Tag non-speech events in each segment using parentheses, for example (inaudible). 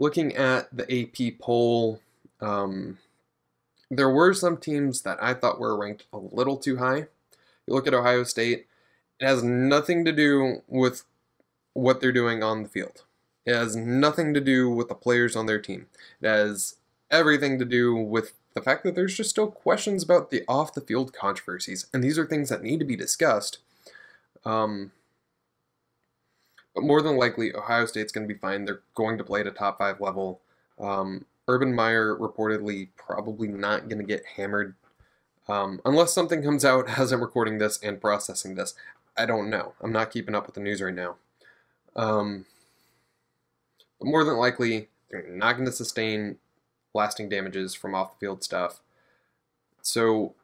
looking at the AP poll, um, there were some teams that I thought were ranked a little too high. You look at Ohio State, it has nothing to do with what they're doing on the field. It has nothing to do with the players on their team. It has everything to do with the fact that there's just still questions about the off the field controversies, and these are things that need to be discussed. Um, but more than likely, Ohio State's going to be fine. They're going to play at a top five level. Um, Urban Meyer reportedly probably not going to get hammered um, unless something comes out (laughs) as I'm recording this and processing this. I don't know. I'm not keeping up with the news right now. Um, but more than likely, they're not going to sustain lasting damages from off the field stuff. So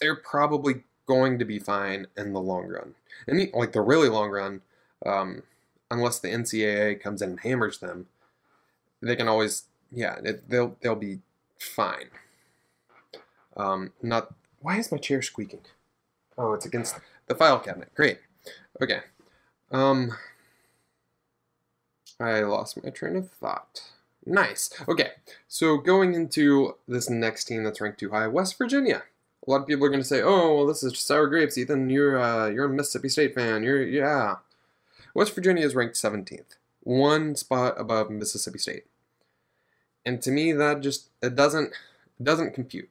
they're probably going to be fine in the long run. And like the really long run, um, unless the NCAA comes in and hammers them, they can always yeah it, they'll they'll be fine. Um, not why is my chair squeaking? Oh, it's against the file cabinet. Great. Okay. Um, I lost my train of thought. Nice. Okay, so going into this next team that's ranked too high, West Virginia. A lot of people are going to say, "Oh, well, this is sour grapes, Ethan. You're uh, you're a Mississippi State fan. You're yeah." West Virginia is ranked 17th, one spot above Mississippi State, and to me, that just it doesn't it doesn't compute.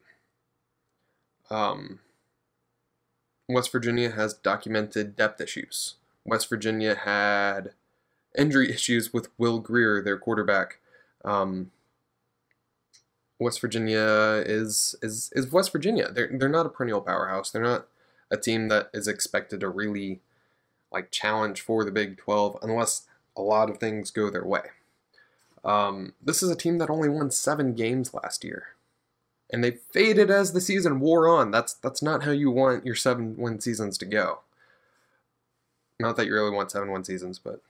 Um, West Virginia has documented depth issues. West Virginia had injury issues with Will Grier, their quarterback. Um, West Virginia is is is West Virginia. They're they're not a perennial powerhouse. They're not a team that is expected to really like challenge for the Big 12 unless a lot of things go their way. Um, this is a team that only won seven games last year, and they faded as the season wore on. That's that's not how you want your seven win seasons to go. Not that you really want seven win seasons, but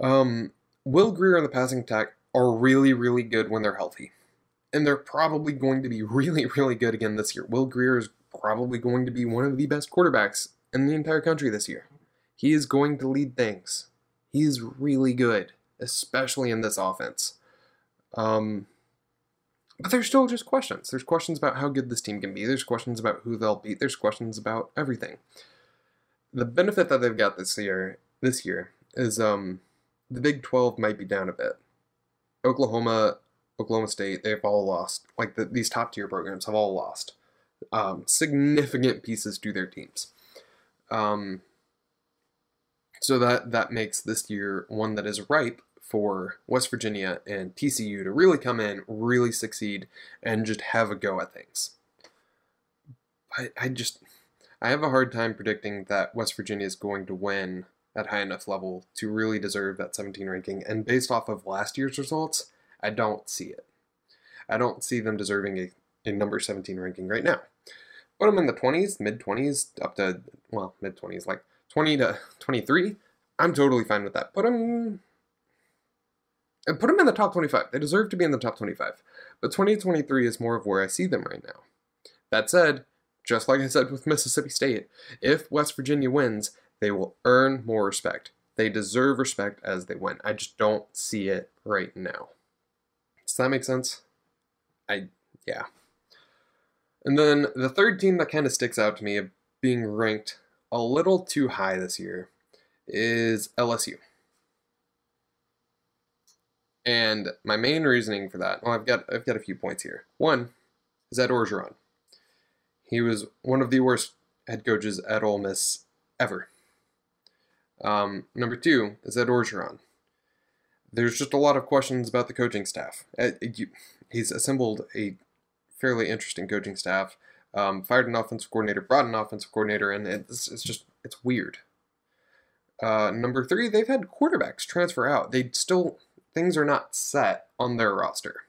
um, Will Grier and the passing attack are really, really good when they're healthy. And they're probably going to be (laughs) really, really good again this year. Will Grier is probably going to be one of the best quarterbacks in the entire country this year. He is going to lead things. He is really good, especially in this offense. Um, but there's still just questions. There's questions about how good this team can be. There's questions about who they'll beat. There's questions about everything. The benefit that they've got this year, this year, is um, the Big 12 might be down a bit. Oklahoma, Oklahoma State, they've all lost. Like the, these top tier programs have all lost um, significant pieces to their teams. Um, so that that makes this year one that is ripe for West Virginia and TCU to really come in, really succeed, and just have a go at things. I, I just I have a hard time predicting that West Virginia is going to win at high enough level to really deserve that 17 ranking. And based off of last year's results, I don't see it. I don't see them deserving a, a number 17 ranking right now. Put them in the 20s, mid 20s, up to, well, mid 20s, like 20 to (laughs) 23. I'm totally fine with that. Put them. And put them in the top 25. They deserve to be in the top 25. But 2023 is more of where I see them right now. That said, just like I said with Mississippi State, if West Virginia wins, they will earn more respect. They deserve respect as they win. I just don't see it right now. Does that make sense? I, yeah. And then the third team that kind of sticks out to me of being ranked a little too high this year is LSU. And my main reasoning for that, well, I've got I've got a few points here. One is Ed Orgeron. He was one of the worst head coaches at Ole Miss ever. Um, number two is Ed Orgeron. There's just a lot of questions about the coaching staff. Uh, he's assembled a fairly interesting coaching staff. Um, fired an offensive coordinator, brought an offensive coordinator, and it's, it's just it's weird. Uh, number three, they've had quarterbacks transfer out. They still things are not set on their roster.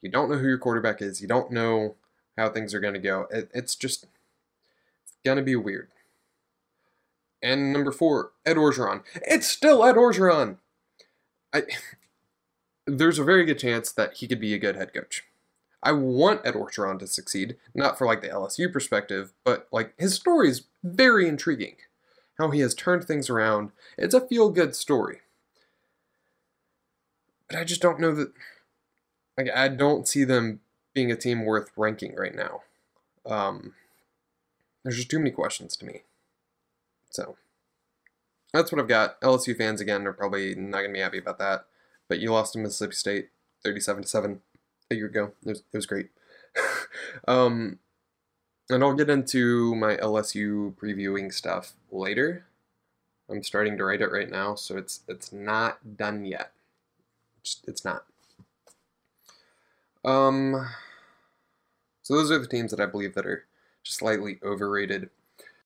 You don't know who your quarterback is. You don't know how things are going to go. It, it's just it's going to be weird. And number four, Ed Orgeron. It's still Ed Orgeron. I, (laughs) there's a very good chance that he could be a good head coach. I want Ed Orgeron to succeed, not for like the LSU perspective, but like his story is very intriguing. How he has turned things around. It's a feel good story. but I just don't know that. Like, I don't see them being a team worth ranking right now. Um, there's just too many questions to me. So that's what I've got. LSU fans again are probably not gonna be happy about that. But you lost to Mississippi State, thirty-seven to seven, year ago. It was, it was great. (laughs) um, and I'll get into my LSU previewing stuff later. I'm starting to write it right now, so it's it's not done yet. It's, it's not. Um, so those are the teams that I believe that are just slightly overrated